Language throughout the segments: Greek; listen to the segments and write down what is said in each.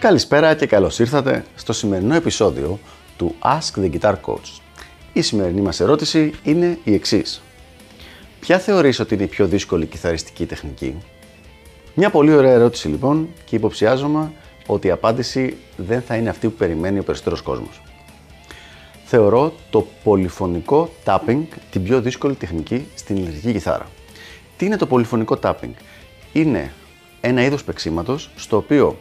Καλησπέρα και καλώς ήρθατε στο σημερινό επεισόδιο του Ask the Guitar Coach. Η σημερινή μας ερώτηση είναι η εξής. Ποια θεωρείς ότι είναι η πιο δύσκολη κιθαριστική τεχνική; Μια πολύ ωραία ερώτηση λοιπόν και υποψιάζομαι ότι η απάντηση δεν θα είναι αυτή που περιμένει ο περισσότερος κόσμος. Θεωρώ το πολυφωνικό tapping την πιο δύσκολη τεχνική στην ηλεκτρική κιθάρα. Τι είναι το πολυφωνικό tapping? Είναι ένα είδος παίξήματος στο οποίο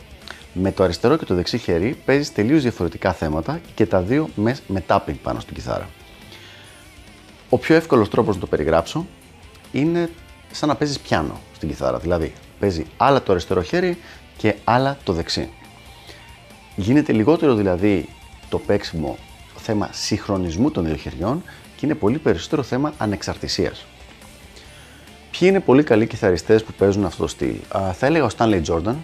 με το αριστερό και το δεξί χέρι παίζεις τελείως διαφορετικά θέματα και τα δύο με, με tapping πάνω στην κιθάρα. Ο πιο εύκολος τρόπος να το περιγράψω είναι σαν να παίζεις πιάνο στην κιθάρα. Δηλαδή, παίζει άλλα το αριστερό χέρι και άλλα το δεξί. Γίνεται λιγότερο δηλαδή το παίξιμο θέμα συγχρονισμού των δύο χεριών και είναι πολύ περισσότερο θέμα ανεξαρτησίας. Ποιοι είναι πολύ καλοί κιθαριστές που παίζουν αυτό το στυλ; Α, θα έλεγα ο Stanley Jordan,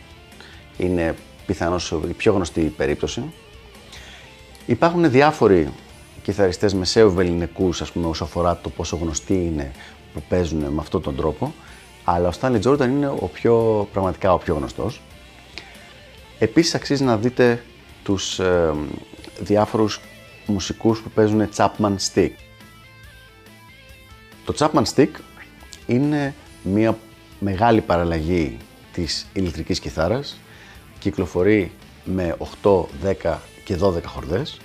είναι πιθανώς η πιο γνωστή περίπτωση. Υπάρχουν διάφοροι κιθαριστές μεσαίου βεληνικούς, ας πούμε, όσο αφορά το πόσο γνωστοί είναι που παίζουν με αυτόν τον τρόπο, αλλά ο Stanley Jordan είναι ο πιο, πραγματικά ο πιο γνωστός. Επίσης αξίζει να δείτε τους ε, διάφορους μουσικούς που παίζουν Chapman Stick. Το Chapman Stick είναι μια μεγάλη παραλλαγή της ηλεκτρικής κιθάρας, κυκλοφορεί με 8, 10 και 12 χορδές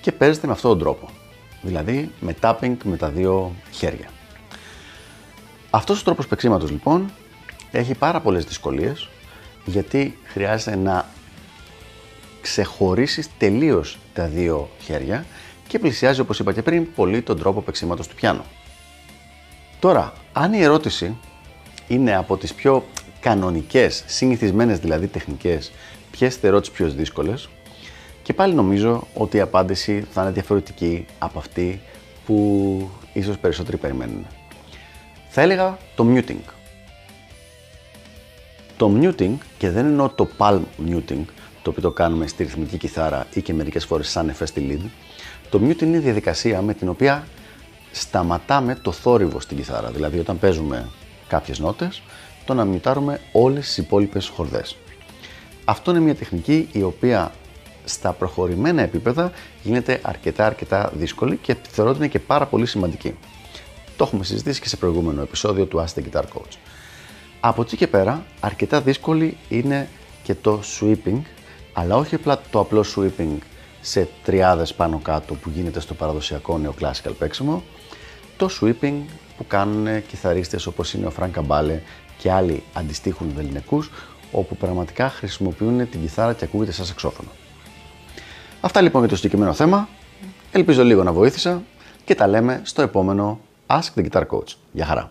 και παίζεται με αυτόν τον τρόπο, δηλαδή με tapping με τα δύο χέρια. Αυτός ο τρόπος παίξήματος λοιπόν έχει πάρα πολλές δυσκολίες γιατί χρειάζεται να ξεχωρίσεις τελείως τα δύο χέρια και πλησιάζει όπως είπα και πριν πολύ τον τρόπο παίξήματος του πιάνου. Τώρα, αν η ερώτηση είναι από τις πιο κανονικές, συνηθισμένες δηλαδή τεχνικές, ποιες θεωρώ τις πιο δύσκολες, και πάλι νομίζω ότι η απάντηση θα είναι διαφορετική από αυτή που ίσως περισσότεροι περιμένουν. Θα έλεγα το muting. Το muting, και δεν εννοώ το palm muting, το οποίο το κάνουμε στη ρυθμική κιθάρα ή και μερικές φορές σαν εφές στη lead, το muting είναι η διαδικασία με την οποία σταματάμε το θόρυβο στην κιθάρα. Δηλαδή όταν παίζουμε κάποιες νότες, το να μιουτάρουμε όλες τις υπόλοιπες χορδές. Αυτό είναι μια τεχνική η οποία στα προχωρημένα επίπεδα γίνεται αρκετά αρκετά δύσκολη και θεωρώ ότι είναι και πάρα πολύ σημαντική. Το έχουμε συζητήσει και σε προηγούμενο επεισόδιο του Ask the Guitar Coach. Από εκεί και πέρα, αρκετά δύσκολη είναι και το sweeping, αλλά όχι απλά το απλό sweeping σε τριάδες πάνω κάτω που γίνεται στο παραδοσιακό neoclassical παίξιμο, το sweeping που κάνουν κιθαρίστες όπως είναι ο Frank Καμπάλε και άλλοι αντιστοίχουν βεληνικούς, όπου πραγματικά χρησιμοποιούν την κιθάρα και ακούγεται σαν σαξόφωνο. Αυτά λοιπόν για το συγκεκριμένο θέμα. Ελπίζω λίγο να βοήθησα και τα λέμε στο επόμενο Ask the Guitar Coach. Γεια χαρά!